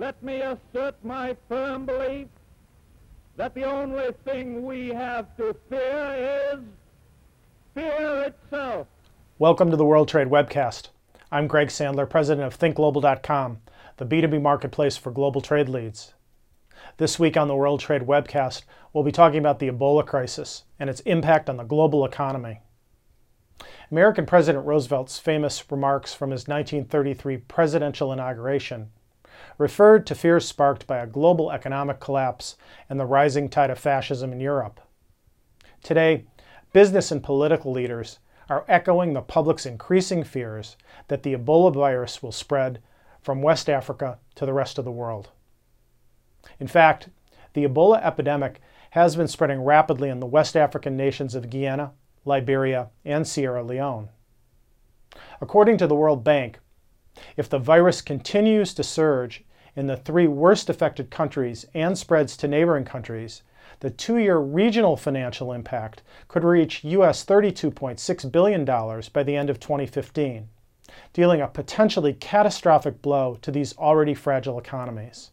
assert my firm belief that the only thing we have to fear is fear itself. Welcome to the World Trade Webcast. I'm Greg Sandler, president of ThinkGlobal.com, the B2B marketplace for global trade leads. This week on the World Trade Webcast, we'll be talking about the Ebola crisis and its impact on the global economy. American President Roosevelt's famous remarks from his 1933 presidential inauguration referred to fears sparked by a global economic collapse and the rising tide of fascism in Europe. Today, business and political leaders are echoing the public's increasing fears that the Ebola virus will spread from West Africa to the rest of the world. In fact, the Ebola epidemic has been spreading rapidly in the West African nations of Guinea, Liberia, and Sierra Leone. According to the World Bank, if the virus continues to surge in the three worst affected countries and spreads to neighboring countries, the two year regional financial impact could reach US $32.6 billion by the end of 2015, dealing a potentially catastrophic blow to these already fragile economies.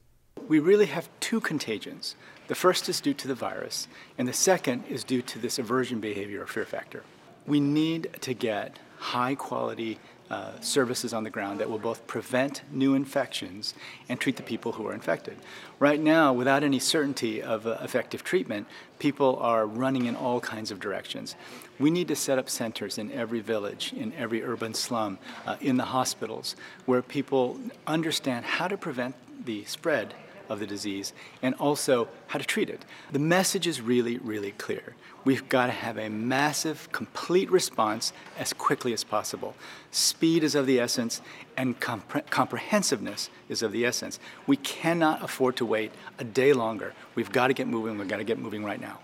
We really have two contagions. The first is due to the virus, and the second is due to this aversion behavior or fear factor. We need to get high quality uh, services on the ground that will both prevent new infections and treat the people who are infected. Right now, without any certainty of uh, effective treatment, people are running in all kinds of directions. We need to set up centers in every village, in every urban slum, uh, in the hospitals, where people understand how to prevent the spread of the disease and also how to treat it. The message is really, really clear. We've got to have a massive, complete response as quickly as possible. Speed is of the essence, and compre- comprehensiveness is of the essence. We cannot afford to wait a day longer. We've got to get moving. We've got to get moving right now.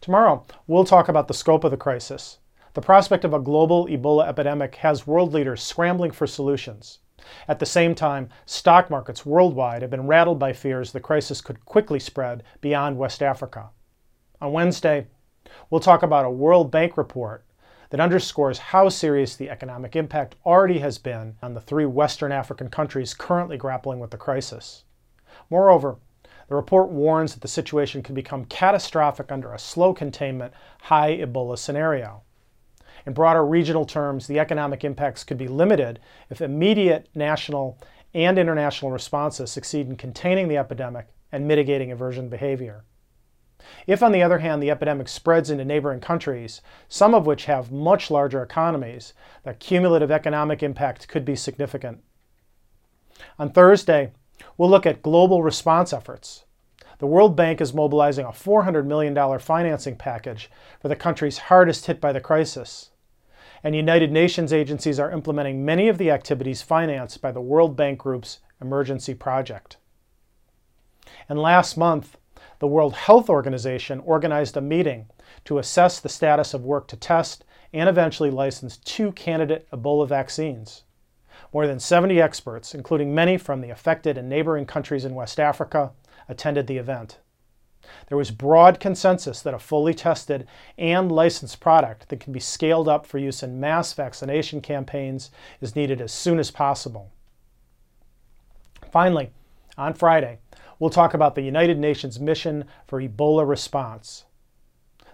Tomorrow, we'll talk about the scope of the crisis. The prospect of a global Ebola epidemic has world leaders scrambling for solutions. At the same time, stock markets worldwide have been rattled by fears the crisis could quickly spread beyond West Africa. On Wednesday, we'll talk about a World Bank report that underscores how serious the economic impact already has been on the three Western African countries currently grappling with the crisis. Moreover, the report warns that the situation could become catastrophic under a slow containment, high Ebola scenario. In broader regional terms, the economic impacts could be limited if immediate national and international responses succeed in containing the epidemic and mitigating aversion behavior. If, on the other hand, the epidemic spreads into neighboring countries, some of which have much larger economies, the cumulative economic impact could be significant. On Thursday, we'll look at global response efforts. The World Bank is mobilizing a $400 million financing package for the countries hardest hit by the crisis and United Nations agencies are implementing many of the activities financed by the World Bank Group's emergency project. And last month, the World Health Organization organized a meeting to assess the status of work to test and eventually license two candidate Ebola vaccines. More than 70 experts, including many from the affected and neighboring countries in West Africa, attended the event. There was broad consensus that a fully tested and licensed product that can be scaled up for use in mass vaccination campaigns is needed as soon as possible. Finally, on Friday, we'll talk about the United Nations mission for Ebola response.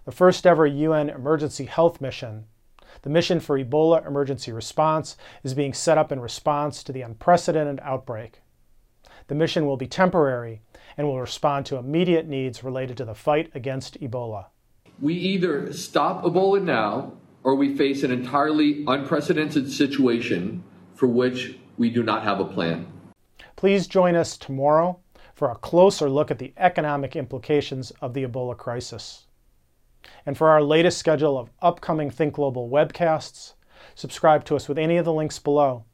The first ever UN emergency health mission, the mission for Ebola emergency response, is being set up in response to the unprecedented outbreak. The mission will be temporary and will respond to immediate needs related to the fight against Ebola. We either stop Ebola now or we face an entirely unprecedented situation for which we do not have a plan. Please join us tomorrow for a closer look at the economic implications of the Ebola crisis. And for our latest schedule of upcoming Think Global webcasts, subscribe to us with any of the links below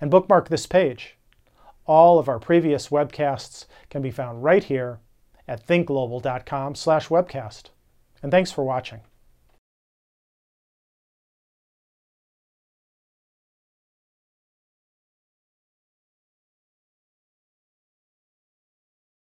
and bookmark this page. All of our previous webcasts can be found right here at thinkglobal.com/webcast. And thanks for watching.